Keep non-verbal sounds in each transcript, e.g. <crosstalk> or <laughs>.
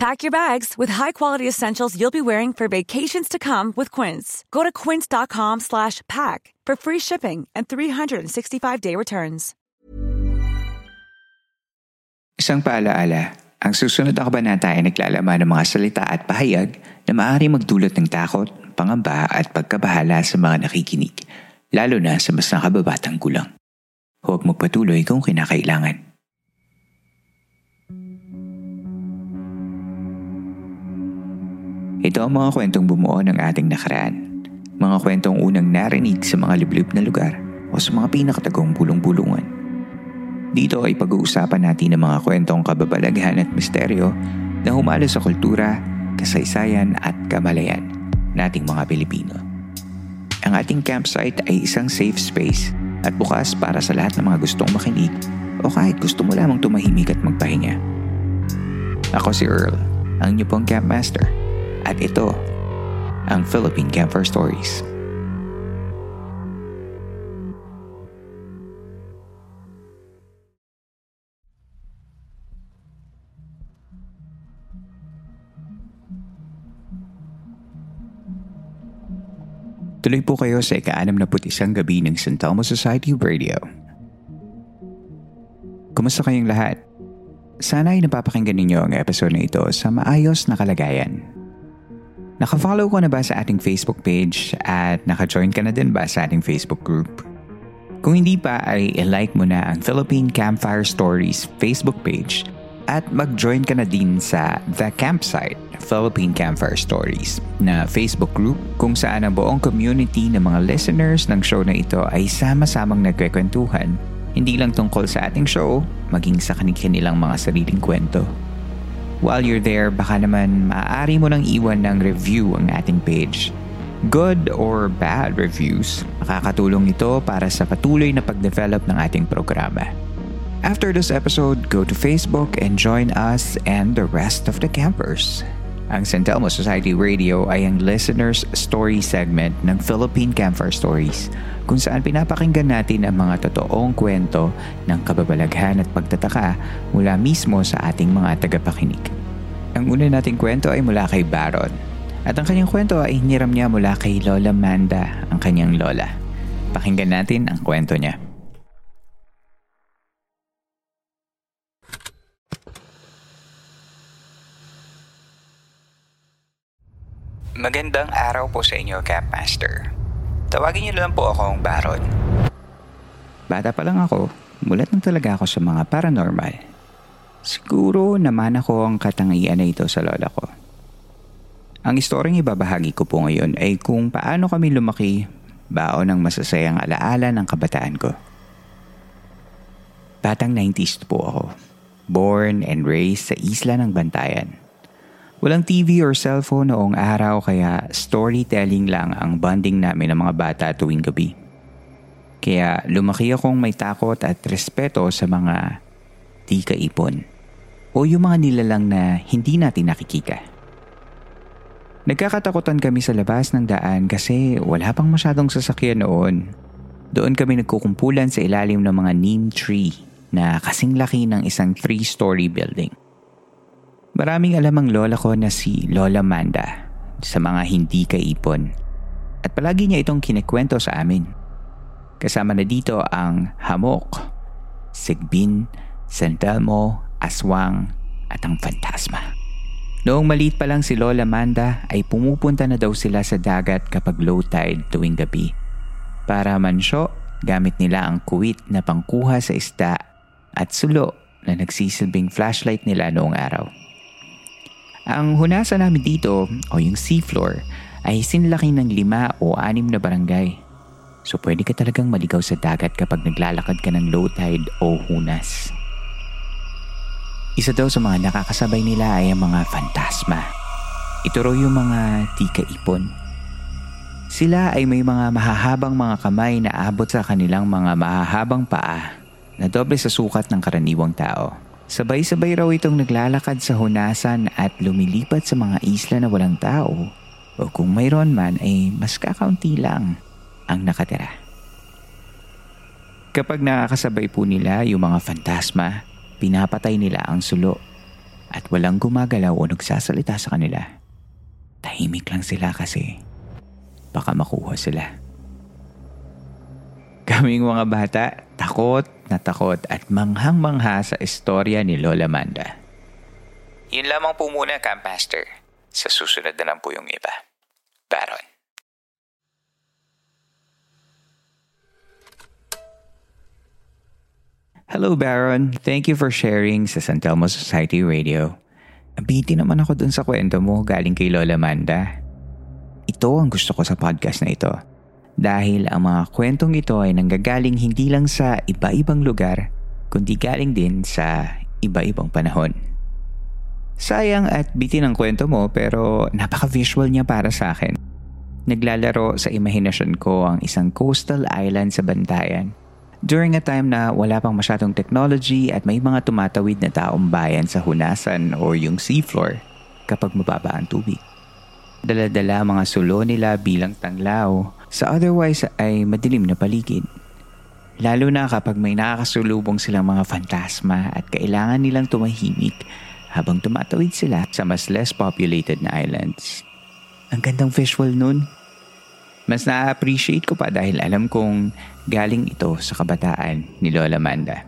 Pack your bags with high-quality essentials you'll be wearing for vacations to come with Quince. Go to quince.com slash pack for free shipping and 365-day returns. Isang paalaala, ang susunod na kabanata ay naglalaman ng mga salita at pahayag na maaari magdulot ng takot, pangamba at pagkabahala sa mga nakikinig, lalo na sa mas nakababatang gulang. Huwag magpatuloy kung kinakailangan. Ito ang mga kwentong bumuo ng ating nakaraan. Mga kwentong unang narinig sa mga liblib na lugar o sa mga pinakatagong bulong-bulungan. Dito ay pag-uusapan natin ang mga kwentong kababalaghan at misteryo na humalo sa kultura, kasaysayan at kamalayan nating mga Pilipino. Ang ating campsite ay isang safe space at bukas para sa lahat ng mga gustong makinig o kahit gusto mo lamang tumahimik at magpahinga. Ako si Earl, ang inyong pong campmaster. At ito, ang Philippine Camper Stories. Tuloy po kayo sa ika-61 gabi ng San Telmo Society Radio. Kumusta kayong lahat? Sana ay napapakinggan ninyo ang episode na ito sa maayos na kalagayan. Naka-follow ko na ba sa ating Facebook page at naka-join ka na din ba sa ating Facebook group? Kung hindi pa ay i-like mo na ang Philippine Campfire Stories Facebook page at mag-join ka na din sa The Campsite Philippine Campfire Stories na Facebook group kung saan ang buong community ng mga listeners ng show na ito ay sama-samang nagkwekwentuhan hindi lang tungkol sa ating show, maging sa kanilang mga sariling kwento. While you're there, baka naman maaari mo nang iwan ng review ang ating page. Good or bad reviews, makakatulong ito para sa patuloy na pag-develop ng ating programa. After this episode, go to Facebook and join us and the rest of the campers. Ang San Telmo Society Radio ay ang listener's story segment ng Philippine Campfire Stories kung saan pinapakinggan natin ang mga totoong kwento ng kababalaghan at pagtataka mula mismo sa ating mga tagapakinig. Ang una nating kwento ay mula kay Baron at ang kanyang kwento ay hiniram niya mula kay Lola Manda, ang kanyang lola. Pakinggan natin ang kwento niya. Magandang araw po sa inyo, Campmaster. Tawagin niyo lang po akong Baron. Bata pa lang ako, mulat na talaga ako sa mga paranormal. Siguro naman ako ang katangian na ito sa lola ko. Ang istoryang ibabahagi ko po ngayon ay kung paano kami lumaki baon ng masasayang alaala ng kabataan ko. Batang 90s po ako. Born and raised sa isla ng Bantayan. Walang TV or cellphone noong araw kaya storytelling lang ang bonding namin ng mga bata tuwing gabi. Kaya lumaki akong may takot at respeto sa mga di kaipon o yung mga nilalang na hindi natin nakikita. Nagkakatakutan kami sa labas ng daan kasi wala pang masyadong sasakyan noon. Doon kami nagkukumpulan sa ilalim ng mga neem tree na kasing laki ng isang three-story building. Maraming alam ang lola ko na si Lola Manda sa mga hindi kaipon. At palagi niya itong kinikwento sa amin. Kasama na dito ang hamok, sigbin, santelmo, aswang at ang fantasma. Noong maliit pa lang si Lola Manda ay pumupunta na daw sila sa dagat kapag low tide tuwing gabi. Para mansyo, gamit nila ang kuwit na pangkuha sa isda at sulo na nagsisilbing flashlight nila noong araw. Ang hunasan namin dito o yung seafloor ay sinlaki ng lima o anim na barangay. So pwede ka talagang maligaw sa dagat kapag naglalakad ka ng low tide o hunas. Isa daw sa mga nakakasabay nila ay ang mga fantasma. Ito raw yung mga tika-ipon. Sila ay may mga mahahabang mga kamay na abot sa kanilang mga mahahabang paa na doble sa sukat ng karaniwang tao. Sabay-sabay raw itong naglalakad sa hunasan at lumilipat sa mga isla na walang tao o kung mayroon man ay mas kakaunti lang ang nakatira. Kapag nakakasabay po nila yung mga fantasma, pinapatay nila ang sulo at walang gumagalaw o nagsasalita sa kanila. Tahimik lang sila kasi baka makuha sila. Kaming mga bata, takot na takot at manghang-mangha sa istorya ni Lola Manda. Yun lamang po muna, Camp Master. Sa susunod na lang po yung iba. Baron. Hello, Baron. Thank you for sharing sa San Telmo Society Radio. Nabiti naman ako dun sa kwento mo galing kay Lola Manda. Ito ang gusto ko sa podcast na ito. Dahil ang mga kwentong ito ay nanggagaling hindi lang sa iba-ibang lugar, kundi galing din sa iba-ibang panahon. Sayang at bitin ang kwento mo pero napaka-visual niya para sa akin. Naglalaro sa imahinasyon ko ang isang coastal island sa Bantayan during a time na wala pang masyadong technology at may mga tumatawid na taong bayan sa hunasan o yung seafloor kapag mababa ang tubig. Daladala mga sulo nila bilang tanglaw sa otherwise ay madilim na paligid. Lalo na kapag may nakakasulubong silang mga fantasma at kailangan nilang tumahimik habang tumatawid sila sa mas less populated na islands. Ang gandang visual nun. Mas na-appreciate ko pa dahil alam kong galing ito sa kabataan ni Lola Manda.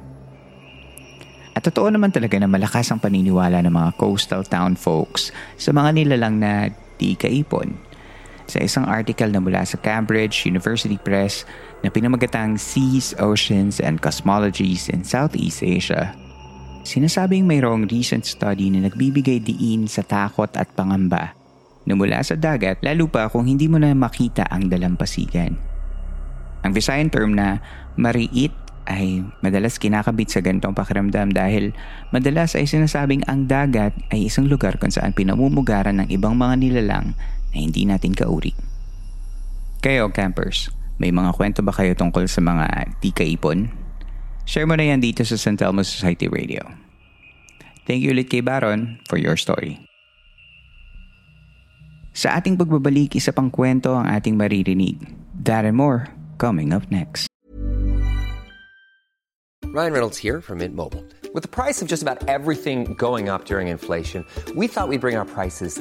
At totoo naman talaga na malakas ang paniniwala ng mga coastal town folks sa mga nilalang na di kaipon. Sa isang article na mula sa Cambridge University Press na pinamagatang Seas, Oceans, and Cosmologies in Southeast Asia, sinasabing mayroong recent study na nagbibigay diin sa takot at pangamba na mula sa dagat lalo pa kung hindi mo na makita ang dalampasigan. Ang Visayan term na mariit ay madalas kinakabit sa gantong pakiramdam dahil madalas ay sinasabing ang dagat ay isang lugar kung saan pinamumugaran ng ibang mga nilalang na hindi natin kauri. Kayo, campers, may mga kwento ba kayo tungkol sa mga di kaipon? Share mo na yan dito sa San Telmo Society Radio. Thank you ulit kay Baron for your story. Sa ating pagbabalik, isa pang kwento ang ating maririnig. That and more, coming up next. Ryan Reynolds here from Mint Mobile. With the price of just about everything going up during inflation, we thought we'd bring our prices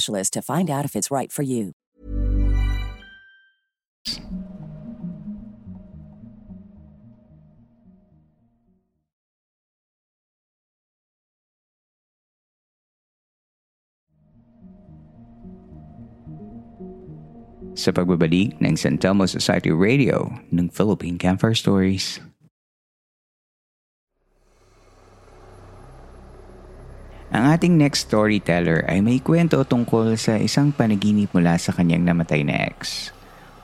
to find out if it's right for you. Sa pagbabalik ng San Telmo Society Radio ng Philippine Campfire Stories. Ang ating next storyteller ay may kwento tungkol sa isang panaginip mula sa kanyang namatay na ex.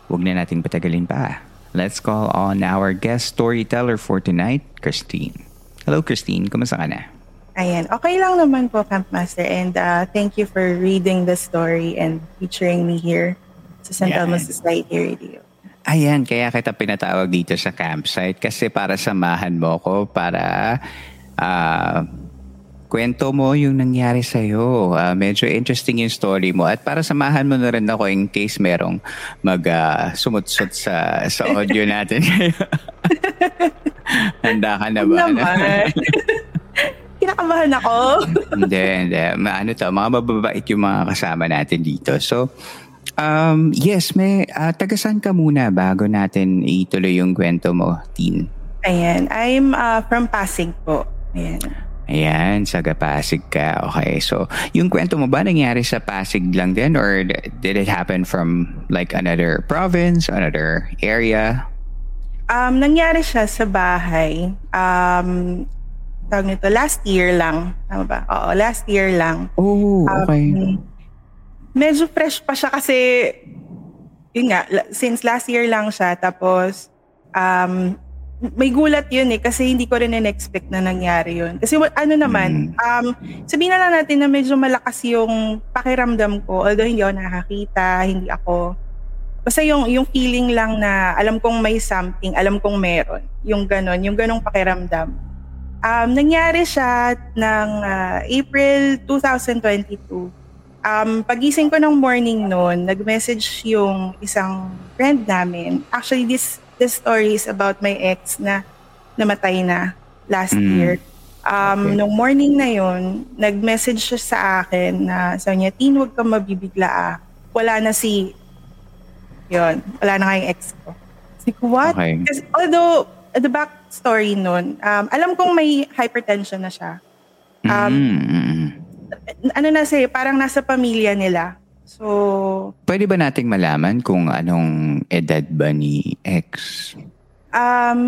Huwag na nating patagalin pa. Let's call on our guest storyteller for tonight, Christine. Hello Christine, kumusta ka na? Ayan. Okay lang naman po, Camp Master. And uh, thank you for reading the story and featuring me here sa San Telmo Yan. Society Radio. Ayan, kaya kita pinatawag dito sa campsite kasi para samahan mo ko para ah, kwento mo yung nangyari sa'yo. Ah, medyo interesting yung story mo at para samahan mo na rin ako in case merong mag ah, sumutsut sa, sa audio <laughs> natin. <laughs> Handa ka na ba? Naman. <laughs> Kinakabahan ako. hindi, hindi. Ano to, mga mababait yung mga kasama natin dito. So, um, yes, may uh, tagasan ka muna bago natin ituloy yung kwento mo, Tin. Ayan. I'm uh, from Pasig po. Ayan. Ayan, sa Pasig ka. Okay, so yung kwento mo ba nangyari sa Pasig lang din or did it happen from like another province, another area? Um, nangyari siya sa bahay. Um, tawag nito, last year lang. Tama ba? Oo, last year lang. Oh, okay. Um, medyo fresh pa siya kasi, yun nga, since last year lang siya. Tapos, um, may gulat yun eh kasi hindi ko rin in-expect na nangyari yun. Kasi ano naman, um, sabihin na lang natin na medyo malakas yung pakiramdam ko. Although hindi ako nakakita, hindi ako... Basta yung, yung feeling lang na alam kong may something, alam kong meron. Yung ganon, yung ganong pakiramdam. Um, nangyari siya ng ah, April 2022. Um, pagising ko ng morning noon, nag-message yung isang friend namin. Actually, this this story is about my ex na namatay na last Mm. year. Um, Okay. Nung morning na yon, nag-message siya sa akin na niya, Tin, huwag kang mabibigla ah. Wala na si... Yon, wala na nga yung ex ko. Sabi ko, what? Okay. Kasi although, the backstory nun, um, alam kong may hypertension na siya. Um, Mm, mm, mm. ano na siya, eh, parang nasa pamilya nila. So, Pwede ba nating malaman kung anong edad ba ni X? um,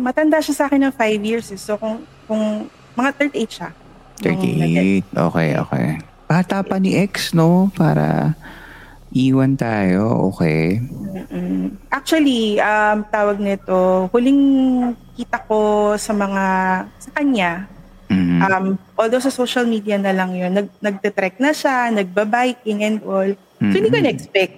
matanda siya sa akin ng 5 years. eh. So, kung, kung mga 38 siya. nung nag- 38. Okay, okay. Bata pa ni X, no? Para iwan tayo. Okay. Actually, um, tawag nito, huling kita ko sa mga, sa kanya, Mm. um, although sa social media na lang yun, nag, nagte-trek na siya, nagbabiking and all. So, hindi ko Mhm. na-expect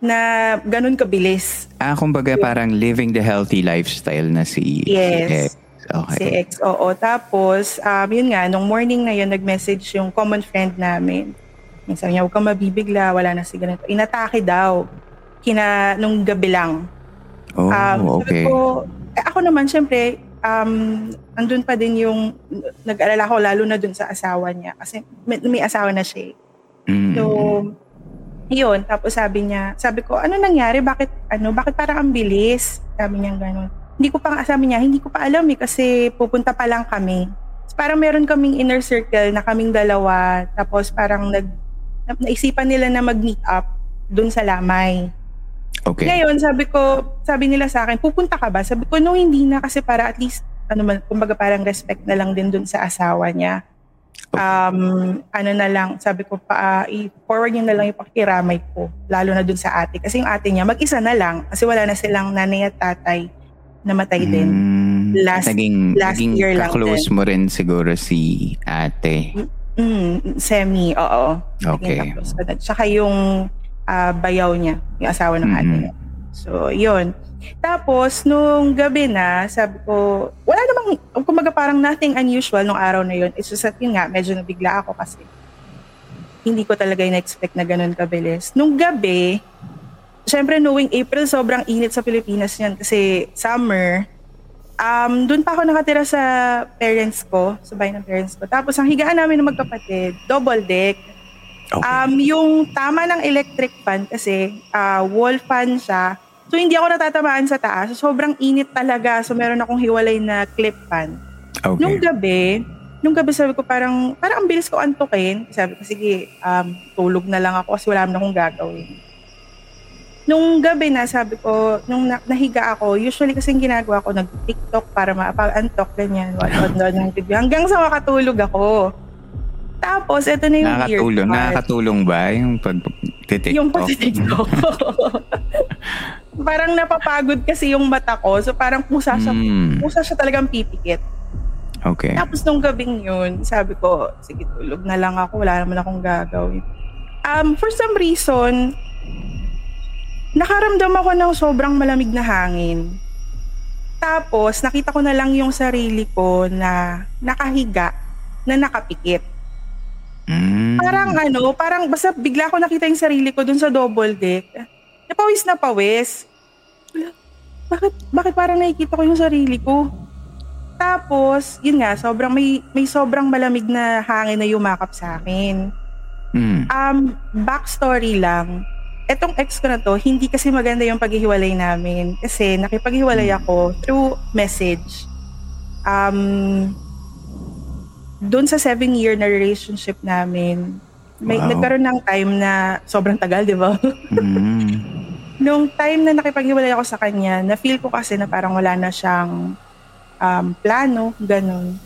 na ganun kabilis. Ah, kumbaga parang living the healthy lifestyle na si, Yes. si X. Okay. Si ex, oo. Tapos, um, yun nga, nung morning na yun, nag-message yung common friend namin. Yung Sabi niya, huwag kang mabibigla, wala na si ganito. Inatake daw, kina, nung gabi lang. Oh, Um, okay. Sabi ko, eh, ako naman, syempre, um, andun pa din yung, nag-alala ko, lalo na dun sa asawa niya. Kasi may, may asawa na siya eh. Mm. So, yun. Tapos sabi niya, sabi ko, ano nangyari? Bakit, ano, bakit parang ang bilis? Sabi niya gano'n. Hindi ko pa, sabi niya, hindi ko pa alam eh, kasi pupunta pa lang kami. So, parang meron kaming inner circle na kaming dalawa. Tapos parang nag, na, naisipan nila na mag-meet up dun sa Lamay. okay. Ngayon, sabi ko, sabi nila sa akin, pupunta ka ba? Sabi ko, no, hindi na kasi para at least, ano man, kumbaga parang respect na lang din dun sa asawa niya. Um, ano na lang, sabi ko pa, ah, i-forward niyo na lang yung pakiramay ko, lalo na dun sa ate. Kasi yung ate niya, mag-isa na lang, kasi wala na silang nanay at tatay, namatay din. Mm, Last- naging, last naging year lang din. mo rin siguro si ate. Mm, semi, oo. Okay. Tsaka yung ah, bayaw niya, yung asawa ng ate Mhm. niya. So, yun. Tapos, nung gabi na, sabi ko, wala namang, kumbaga parang nothing unusual nung araw na yun. It's just that yun nga, medyo nabigla ako kasi hindi ko talaga in-expect na ganun kabilis. Nung gabi, syempre knowing April, sobrang init sa Pilipinas yan kasi summer. Um, doon pa ako nakatira sa parents ko, sa bahay ng parents ko. Tapos ang higaan namin ng magkapatid, double deck. Okay. Um, yung tama ng electric fan kasi ah, wall fan siya. So hindi ako natatamaan sa taas. So, sobrang init talaga. So meron akong hiwalay na clip fan. okay. Nung gabi, nung gabi sabi ko parang, parang ang bilis ko antukin. Sabi ko, sige, um, tulog na lang ako kasi wala naman akong gagawin. Nung gabi na, sabi ko, nung na- nahiga ako, usually kasi ginagawa ko, nag-tiktok para mapag-antok, ganyan, <laughs> ng video. Hanggang sa makatulog ako. Tapos, ito na yung weird nakakatulong, part. nakakatulong ba yung pag-tiktok? Yung pag-tiktok. <laughs> <laughs> parang napapagod kasi yung mata ko. So parang pusa siya, Mm. pusa siya talagang pipikit. Okay. Tapos nung gabing yun, sabi ko, sige tulog na lang ako, wala naman akong gagawin. Um, for some reason, nakaramdam ako ng sobrang malamig na hangin. Tapos, nakita ko na lang yung sarili ko na nakahiga, na nakapikit. Mm. Parang ano, parang basta bigla ko nakita yung sarili ko dun sa double deck. Napawis na pawis. Wala, Bakit, bakit parang nakikita ko yung sarili ko? Tapos, yun nga, sobrang may, may sobrang malamig na hangin na yumakap sa akin. Mm. Um, backstory lang. Etong ex ko na to, hindi kasi maganda yung paghihiwalay namin. Kasi nakipaghiwalay ako through message. Um, doon sa seven year na relationship namin, may Wow. nagkaroon ng time na sobrang tagal, di ba? Mm. <laughs> Nung time na nakipaghiwalay ako sa kanya, na-feel ko kasi na parang wala na siyang um, plano, ganun.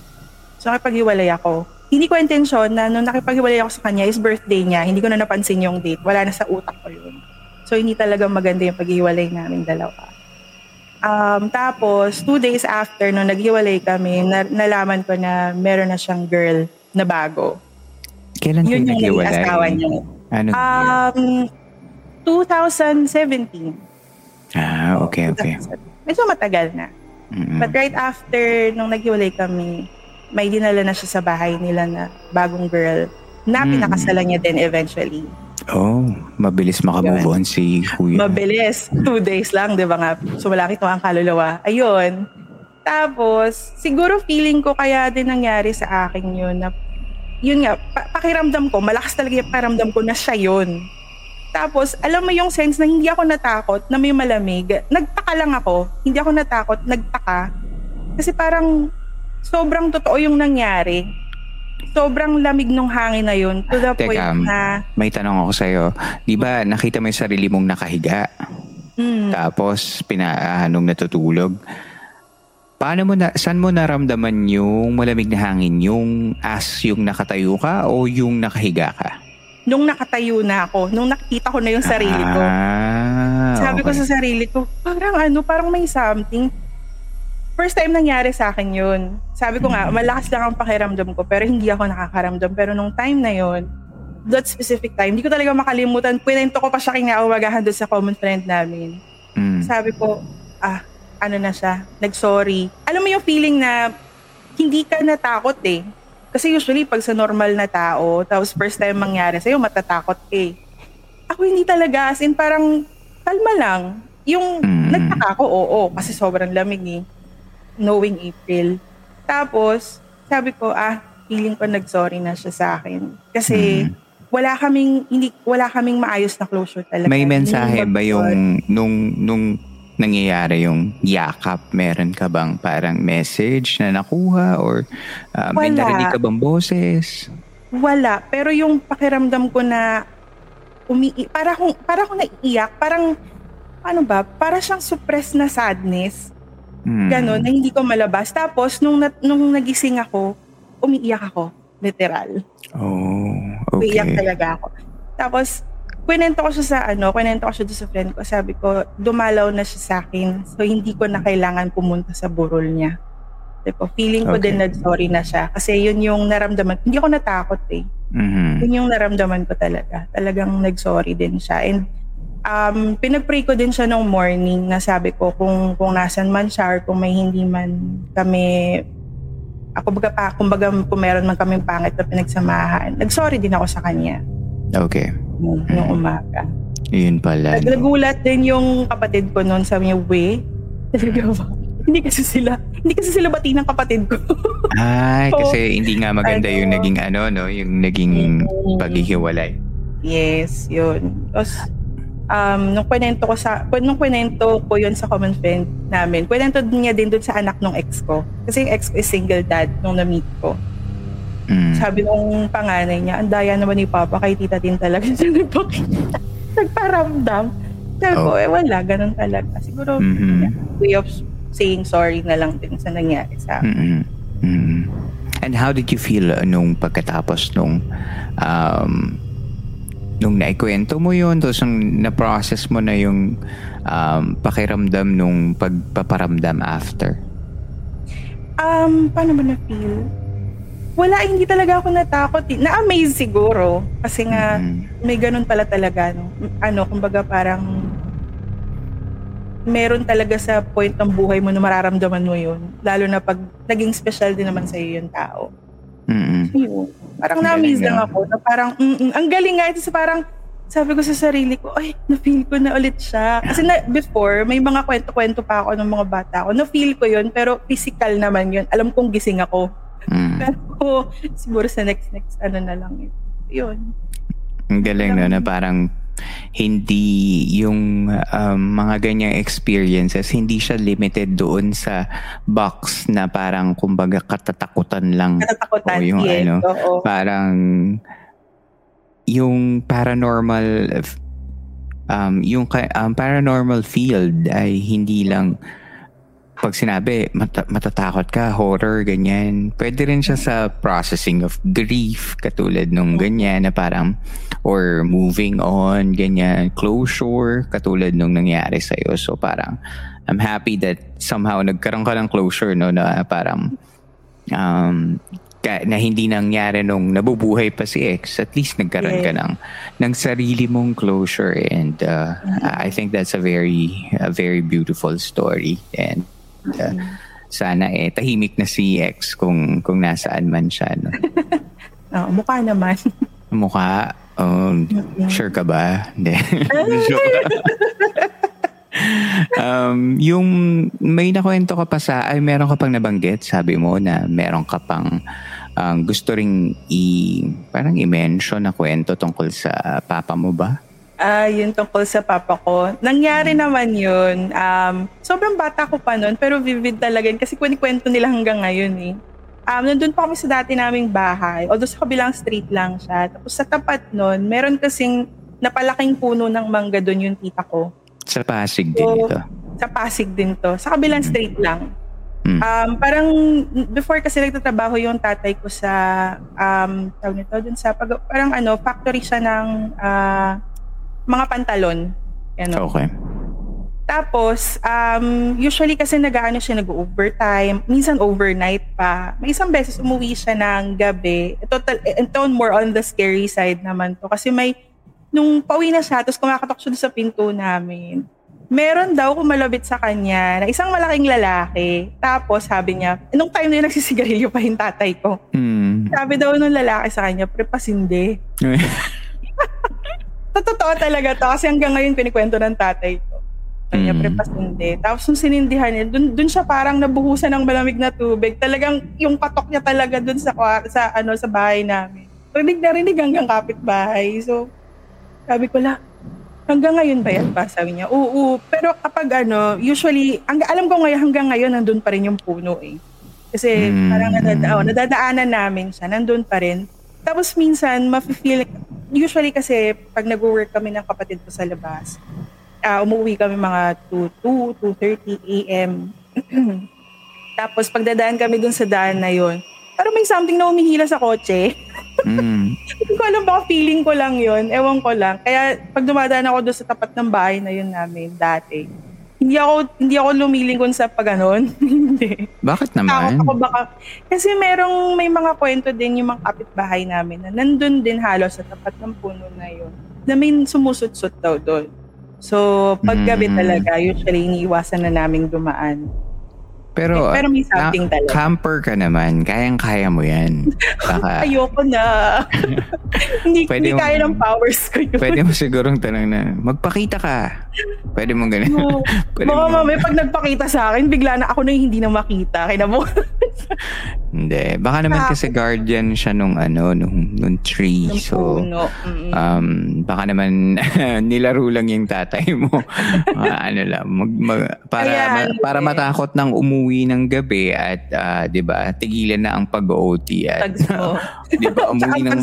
So nakipaghiwalay ako. Hindi ko intensyon na nung nakipaghiwalay ako sa kanya is birthday niya, hindi ko na napansin yung date. Wala na sa utak ko yun. So hindi talaga maganda yung paghiwalay namin dalawa. Um, tapos, two days after nung naghiwalay kami, na- nalaman ko na meron na siyang girl na bago. Kailan Yun yung naghiwalay? asawa niya. Ano? Um, 2017. ah, okay, okay. Medyo matagal na. Mm-mm. But right after nung naghiwalay kami, may dinala na siya sa bahay nila na bagong girl na Mm. pinakasalan niya din eventually. Oh, mabilis makamove on si Kuya. Mabilis. Two days lang, di ba nga? Sumalakit mo ang kaluluwa. Ayun. Tapos, siguro feeling ko kaya din nangyari sa akin yun na yun nga, pa- pakiramdam ko, malakas talaga yung pakiramdam ko na siya yun. Tapos, alam mo yung sense na hindi ako natakot na may malamig. Nagtaka lang ako. Hindi ako natakot, nagtaka. Kasi parang sobrang totoo yung nangyari. Sobrang lamig nung hangin na yun to the Teka, point na May tanong ako sa'yo. Di ba nakita mo yung sarili mong nakahiga? mm, Tapos pinaahanong natutulog. Paano mo na, saan mo naramdaman yung malamig na hangin? Yung as yung nakatayo ka o yung nakahiga ka? Nung nakatayo na ako, nung nakita ko na yung sarili ko. Ah, Sabi ko okay. sa sarili ko, parang ano, parang may something. First time nangyari sa akin yun. Sabi ko nga, malakas lang ang pakiramdam ko, pero hindi ako nakakaramdam. Pero nung time na yun, that specific time, hindi ko talaga makalimutan. Kwento ko pa siya kinaawagahan doon sa common friend namin. Mm. Sabi ko, ah, ano na siya, nag-sorry. Alam mo yung feeling na hindi ka natakot eh. Kasi usually pag sa normal na tao, tapos first time mangyari sa'yo, matatakot ka eh. Ako hindi talaga, as in parang kalma lang. Yung Mm. nagtaka ako, oo, kasi sobrang lamig eh. Knowing April. Tapos, sabi ko, ah, feeling ko nag-sorry na siya sa akin. Kasi Mm. wala kaming hindi wala kaming maayos na closure talaga. May mensahe ba yung nung nung nangyayari yung yakap? Meron ka bang parang message na nakuha or uh, may Wala. narinig ka bang boses? Wala, pero yung pakiramdam ko na umi para kung para akong naiiyak, parang ano ba, para siyang suppressed na sadness. Hmm. Ganon, na hindi ko malabas. Tapos nung nat- nung nagising ako, umiiyak ako, literal. Oh, Umiiyak okay. talaga ako. Tapos kwento ko siya sa ano, kwento ko siya doon sa friend ko. Sabi ko, dumalaw na siya sa akin. So hindi ko na kailangan pumunta sa burol niya. Ko, feeling ko Okay. din na sorry na siya. Kasi yun yung naramdaman. Hindi ako natakot eh. Mhm. Yun yung naramdaman ko talaga. Talagang nag-sorry din siya. And um, pinag-pray ko din siya nung morning na sabi ko kung, kung nasan man siya or kung may hindi man kami ako baga pa, kumbaga kung meron man kaming pangit na pinagsamahan, nag-sorry din ako sa kanya Okay. nung, nung umaga. Yun pala. no? Nagulat din yung kapatid ko noon, sabi niya, we, <laughs> talaga ba? hindi kasi sila, hindi kasi sila bati ng kapatid ko. <laughs> Ay, Oo. kasi hindi nga maganda yung Ano. naging ano, no? Yung naging Mm. paghihiwalay. Yes, yun. Tapos, um, nung kwento ko sa, nung kwento ko yun sa common friend namin, kwento niya din dun sa anak ng ex ko. Kasi yung ex ko is single dad nung na-meet ko. Mm. Sabi nung panganay niya, ang daya naman ni Papa, kay tita din talaga siya nagpakita. <laughs> Nagparamdam. Sabi ko, Oh. eh wala, ganun talaga. Siguro, Mhm. way of saying sorry na lang din sa nangyari sa akin. Mhm. Mhm. And how did you feel uh, nung pagkatapos nung um, nung naikwento mo yun, tapos nung na-process mo na yung um, pakiramdam nung pagpaparamdam after? Um, paano ba na-feel? Wala, hindi talaga ako natakot. eh. Na-amaze siguro. Kasi nga, Mhm. may ganun pala talaga. No? Ano, kumbaga parang meron talaga sa point ng buhay mo na mararamdaman mo yun. Lalo na pag naging special din naman sa'yo yung tao. Mm-mm. Yun. Parang Ang na-amaze lang ako na parang, mm, ang galing nga. Ito parang, sabi ko sa sarili ko, ay, na-feel ko na ulit siya. Kasi na, before, may mga kwento-kwento pa ako ng mga bata ko. Na-feel ko yun, pero physical naman yun. Alam kong gising ako. Mm. Pero siguro sa next-next, ano na lang yun. Yun. Ang galing no, na parang hindi yung um, mga ganyang experiences, hindi siya limited doon sa box na parang kumbaga katatakutan lang. Katatakutan. O yung yes, ano, oo. parang yung paranormal um, yung um, paranormal field ay hindi lang pag sinabi mata- matatakot ka horror ganyan. Pwede rin siya sa processing of grief katulad nung ganyan na parang or moving on ganyan. Closure katulad nung nangyari sa iyo so parang I'm happy that somehow nagkaroon ka ng closure no na parang um, ka- na hindi nangyari nung nabubuhay pa si ex, at least nagkaroon ka Yes. ng, ng sarili mong closure. And uh, I think that's a very a very beautiful story. And uh, sana eh tahimik na si ex kung kung nasaan man siya no. <laughs> Oo, mukha naman. <laughs> Mukha um, sure ka ba? Hindi. <laughs> Joke. um, yung may nakwento ka pa sa, ay meron ka pang nabanggit, sabi mo na meron ka pang um, gusto ring i, parang i-mention na kwento tungkol sa papa mo ba? Ah, yun tungkol sa papa ko. Nangyari naman yun. Um, sobrang bata ko pa noon, pero vivid talaga yun kasi kwento nila hanggang ngayon eh. Um, nandun pa kami sa dati naming bahay. Although sa kabilang street lang siya. Tapos sa tapat nun, meron kasing napalaking puno ng mangga doon yung tita ko. Sa Pasig din So, ito. Sa Pasig din to. Sa kabilang street lang. Mm. Um, parang before kasi nagtatrabaho yung tatay ko sa um, tawag nito dun sa pag, parang ano factory siya ng ah, mga pantalon. Ano. Okay. Tapos, um, usually kasi nag-ano siya, nag-overtime, minsan overnight pa. May isang beses umuwi siya ng gabi. Total, ito more on the scary side naman to. Kasi may, nung pauwi na siya, tapos kumakatok siya sa pinto namin. Meron daw kumalabit sa kanya na isang malaking lalaki. Tapos sabi niya, nung time na yun <laughs> nagsisigarilyo pa yung tatay ko. Hmm. Sabi daw nung lalaki sa kanya, prepasinde. <laughs> Totoo talaga to. Kasi hanggang ngayon pinikwento ng tatay ko. Kanya Mm. prepasinde. Tapos nung sinindihan niya, dun, dun siya parang nabuhusan ng malamig na tubig. Talagang yung patok niya talaga dun sa, sa, ano, sa bahay namin. Rinig na rinig hanggang kapitbahay. So, sabi ko la, hanggang ngayon ba yan pa? Sabi niya, oo. Pero kapag ano, usually, ang, alam ko ngayon, hanggang ngayon, nandun pa rin yung puno eh. Kasi Mm. parang nadada, oh, nadadaanan namin siya, nandun pa rin. Tapos minsan, mafe-feel, usually kasi pag nag-work kami ng kapatid ko sa labas, ah umuwi kami mga 2, 2, 2.30 a.m. Tapos pagdadaan kami dun sa daan na yon, parang may something na umihila sa kotse. Hmm. <laughs> Hindi ko alam baka feeling ko lang yon ewan ko lang. Kaya pag dumadaan ako doon sa tapat ng bahay na yun namin dati, hindi ako hindi ako lumilingon sa pag ganon. <laughs> hindi. Bakit Takot naman? ako baka kasi merong may mga kwento din yung mga kapitbahay namin na nandun din halos sa tapat ng puno na yun na may sumusut-sut daw doon. So, paggabi Mm. talaga, usually iniiwasan na naming dumaan. Pero, Pero may something ka- talaga. camper ka naman. Kayang-kaya mo yan. Baka, <laughs> Ayoko na. <laughs> hindi, Pwede hindi mo- kaya ng powers ko yun. pwede mo sigurong tanong na, magpakita ka. Pwede mo ganun. Oo. <laughs> Pwede Baka mo- mamaya pag nagpakita sa akin, bigla na ako na yung hindi na makita. Kaya mo. Hindi. Baka naman kasi guardian siya nung ano, nung, nung tree. Ng so, puno. Um, baka naman nilaro lang yung tatay mo. Ah, ano lang, mag, mag- para, Ayan, ma- para eh. matakot ng umuwi ng gabi at, ah, di ba, tigilan na ang pag-OT at, <laughs> di ba, umuwi ng,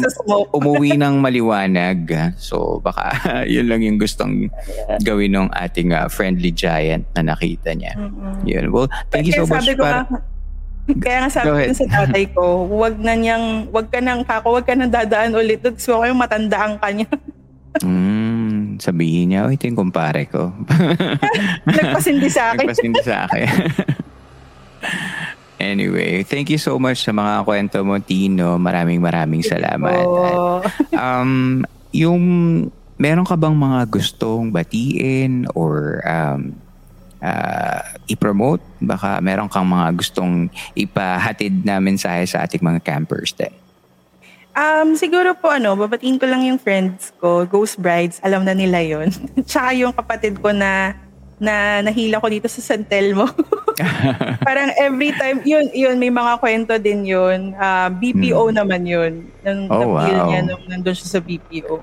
umuwi ng maliwanag. So, baka <laughs> yun lang yung gustong gawin ng ating ah, friendly giant na nakita niya. Mm-mm. Yun. Well, thank you so much. para- kaya nga sabi ko sa tatay ko, wag na niyang, wag ka nang kako, wag ka nang dadaan ulit. Gusto ko yung matandaan ka niya. Mm, sabihin niya, oh, ito yung kumpare ko. <laughs> Nagpasindi sa akin. Nagpasindi sa akin. Anyway, thank you so much sa mga kwento mo, Tino. Maraming maraming salamat. Oh. um, yung meron ka bang mga gustong batiin or um, uh, i-promote? Baka meron kang mga gustong ipahatid na mensahe sa ating mga campers din. Um, siguro po ano, babatiin ko lang yung friends ko, Ghost Brides, alam na nila yon <laughs> Tsaka yung kapatid ko na na nahila ko dito sa San Telmo. <laughs> <laughs> Parang every time, yun, yun, may mga kwento din yun. Uh, BPO mm. naman yun. Nung oh, wow. niya nung nandun siya sa BPO.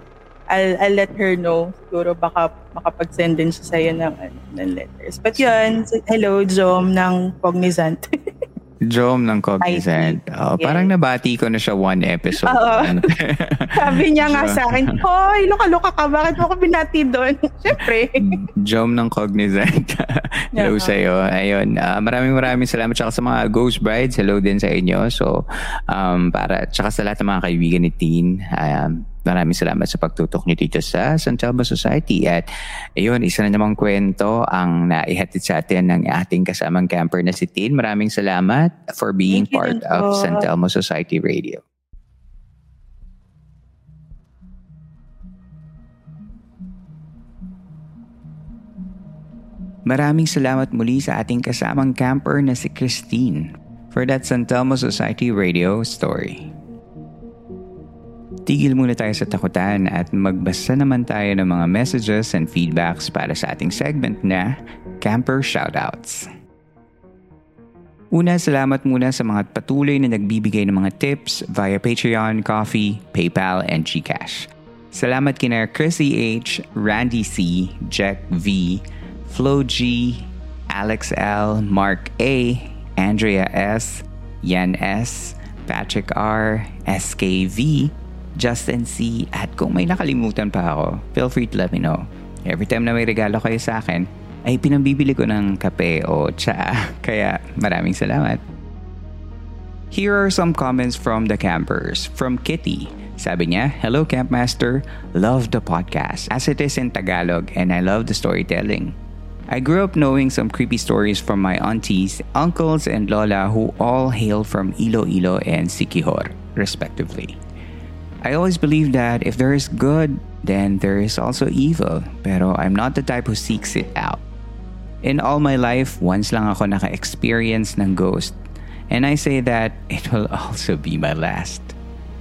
I'll, I'll let her know. Siguro baka makapag-send din siya sa'yo ng, ano, ng letters. But yun, hello, Jom ng Cognizant. <laughs> Jom ng Cognizant. Oh, yes. Parang nabati ko na siya one episode. Oo. <laughs> <laughs> Sabi niya nga sa akin, Hoy, luka-luka ka, bakit mo ako binati doon? <laughs> Siyempre. Jom ng Cognizant. hello yeah. sa iyo. Ayun, uh, maraming maraming salamat tsaka sa mga Ghost Brides. Hello din sa inyo. So, um, para, tsaka sa lahat ng mga kaibigan ni Teen. Um, Maraming salamat sa pagtutok niyo dito sa San Telmo Society. At ayun, isa na namang kwento ang naihatid sa atin ng ating kasamang camper na si Tin. Maraming salamat for being Thank part of San Telmo Society Radio. Maraming salamat muli sa ating kasamang camper na si Christine for that San Telmo Society Radio story. Tigil muna tayo sa takutan at magbasa naman tayo ng mga messages and feedbacks para sa ating segment na Camper Shoutouts. Una, salamat muna sa mga patuloy na nagbibigay ng mga tips via Patreon, Coffee, PayPal, and Gcash. Salamat kina Chrissy H, Randy C, Jack V, Flo G, Alex L, Mark A, Andrea S, Yan S, Patrick R, SKV, Justin C. At kung may nakalimutan pa ako, feel free to let me know. Every time na may regalo kayo sa akin, ay pinambibili ko ng kape o tsa. <laughs> Kaya maraming salamat. Here are some comments from the campers. From Kitty. Sabi niya, Hello Campmaster, love the podcast as it is in Tagalog and I love the storytelling. I grew up knowing some creepy stories from my aunties, uncles, and lola who all hail from Iloilo and Sikihor, respectively. I always believe that if there is good, then there is also evil, pero I'm not the type who seeks it out. In all my life, once lang ako naka-experience ng ghost, and I say that <laughs> it will also be my last.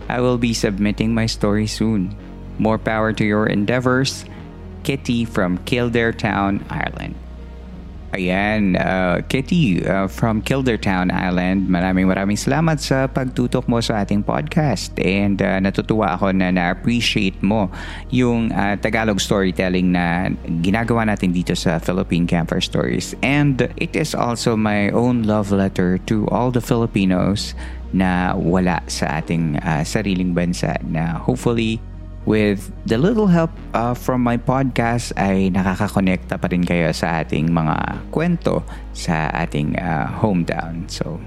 I will be submitting my story soon. More power to your endeavors. Kitty from Kildare Town, Ireland. Ayan, uh, Kitty uh, from Kildertown Island, maraming maraming salamat sa pagtutok mo sa ating podcast and uh, natutuwa ako na na-appreciate mo yung uh, Tagalog storytelling na ginagawa natin dito sa Philippine Camper Stories. And it is also my own love letter to all the Filipinos na wala sa ating uh, sariling bansa na hopefully with the little help uh, from my podcast ay nakakakonekta pa rin kayo sa ating mga kwento sa ating uh, hometown. So,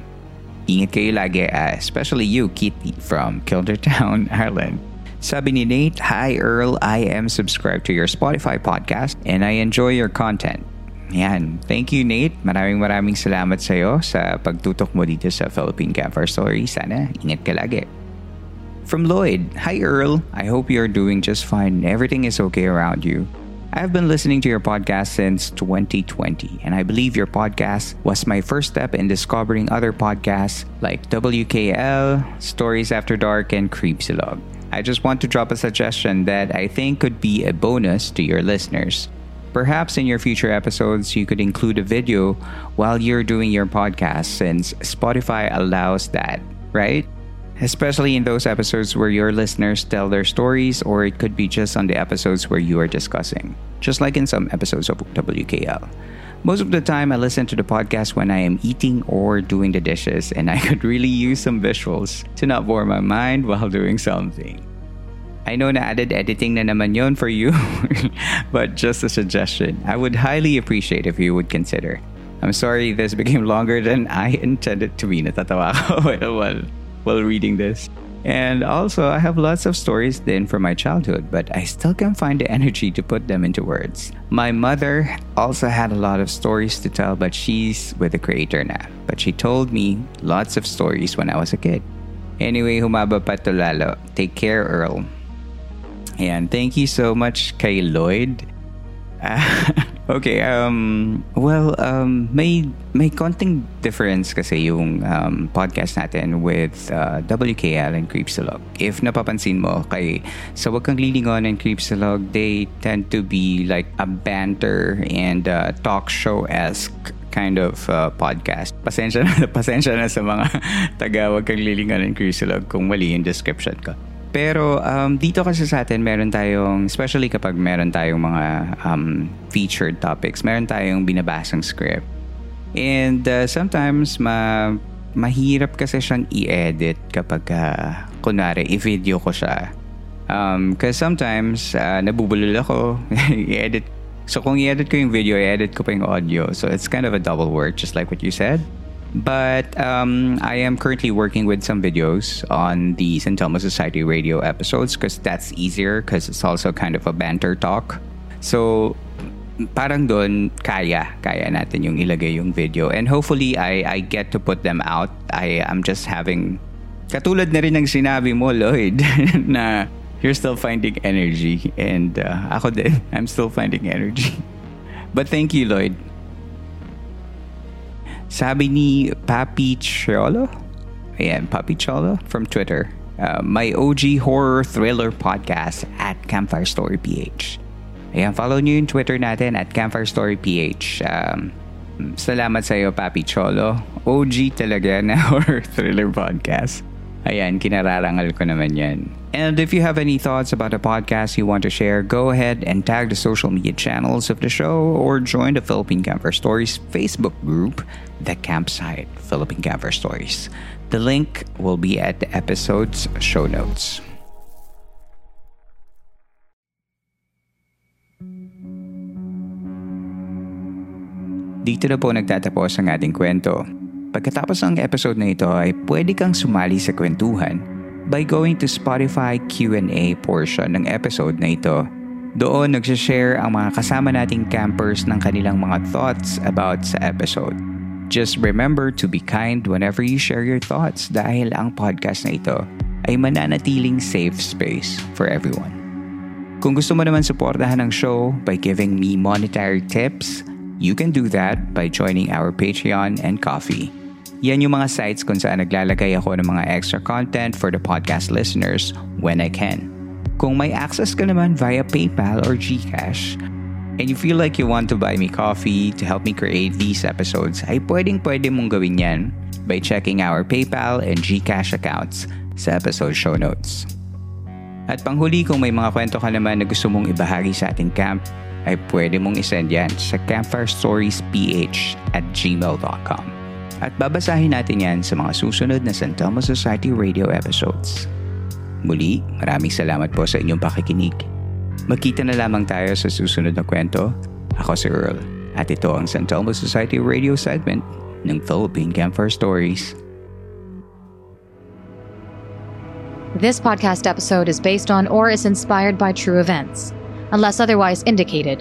ingat kayo lagi, uh, especially you, Kitty from Kildertown, <laughs> Ireland. Sabi ni Nate, Hi Earl, I am subscribed to your Spotify podcast and I enjoy your content. Yan. Thank you, Nate. Maraming maraming salamat sa iyo sa pagtutok mo dito sa Philippine Campfire Story. Sana ingat ka lagi. From Lloyd Hi, Earl. I hope you're doing just fine everything is okay around you. I've been listening to your podcast since 2020, and I believe your podcast was my first step in discovering other podcasts like WKL, Stories After Dark, and Creepsilog. I just want to drop a suggestion that I think could be a bonus to your listeners. Perhaps in your future episodes, you could include a video while you're doing your podcast since Spotify allows that, right? Especially in those episodes where your listeners tell their stories, or it could be just on the episodes where you are discussing, just like in some episodes of WKL. Most of the time, I listen to the podcast when I am eating or doing the dishes, and I could really use some visuals to not bore my mind while doing something. I know na added editing na naman yon for you, <laughs> but just a suggestion. I would highly appreciate if you would consider. I'm sorry this became longer than I intended to be. Natatawa ko. <laughs> well, while reading this. And also, I have lots of stories then from my childhood, but I still can't find the energy to put them into words. My mother also had a lot of stories to tell, but she's with the creator now. But she told me lots of stories when I was a kid. Anyway, humaba. Take care, Earl. And thank you so much kay Lloyd. <laughs> okay, um, well, um, may, may konting difference kasi yung um, podcast natin with uh, WKL and Creepsalog. If napapansin mo, kay sa Wag Kang Lilingon and Creepsalog, they tend to be like a banter and uh, talk show-esque kind of uh, podcast. Pasensya na, <laughs> pasensya na sa mga <laughs> taga Wag Kang Lilingon and Creepsalog kung mali yung description ko. Pero um, dito kasi sa atin, meron tayong, especially kapag meron tayong mga um, featured topics, meron tayong binabasang script. And uh, sometimes, ma mahirap kasi siyang i-edit kapag, uh, kunwari, i-video ko siya. Because um, sometimes, uh, nabubulol ako, <laughs> i-edit. So kung i-edit ko yung video, i-edit ko pa yung audio. So it's kind of a double work, just like what you said. But um, I am currently working with some videos on the St. Thomas Society radio episodes because that's easier because it's also kind of a banter talk. So, parang doon, kaya. Kaya natin yung ilagay yung video. And hopefully, I, I get to put them out. I am just having... Katulad na rin ng sinabi mo, Lloyd, <laughs> na you're still finding energy. And uh, ako din, I'm still finding energy. <laughs> But thank you, Lloyd. Sabi ni Papi Cholo, ayan, Papi Cholo from Twitter, uh, my OG horror thriller podcast at Campfire Story PH. Ayan, follow nyo yung Twitter natin at Campfire Story PH. Um, salamat sa iyo, Papi Cholo. OG talaga na <laughs> horror thriller podcast. Ayan, kinararangal ko naman yan. And if you have any thoughts about a podcast you want to share, go ahead and tag the social media channels of the show or join the Philippine Camper Stories Facebook group, The Campsite Philippine Camper Stories. The link will be at the episode's show notes. Dito na po nagtatapos ang ating kwento. Pagkatapos ng episode na ito ay pwede kang sumali sa kwentuhan by going to Spotify Q&A portion ng episode na ito. Doon nagsashare ang mga kasama nating campers ng kanilang mga thoughts about sa episode. Just remember to be kind whenever you share your thoughts dahil ang podcast na ito ay mananatiling safe space for everyone. Kung gusto mo naman suportahan ang show by giving me monetary tips, you can do that by joining our Patreon and Coffee. Yan yung mga sites kung saan naglalagay ako ng mga extra content for the podcast listeners when I can. Kung may access ka naman via PayPal or GCash, and you feel like you want to buy me coffee to help me create these episodes, ay pwedeng pwede mong gawin yan by checking our PayPal and GCash accounts sa episode show notes. At panghuli kung may mga kwento ka naman na gusto mong ibahagi sa ating camp, ay pwede mong isend yan sa campfirestoriesph at gmail.com at babasahin natin yan sa mga susunod na San Telmo Society Radio episodes. Muli, maraming salamat po sa inyong pakikinig. Magkita na lamang tayo sa susunod na kwento. Ako si Earl at ito ang San Telmo Society Radio segment ng Philippine Campfire Stories. This podcast episode is based on or is inspired by true events. Unless otherwise indicated,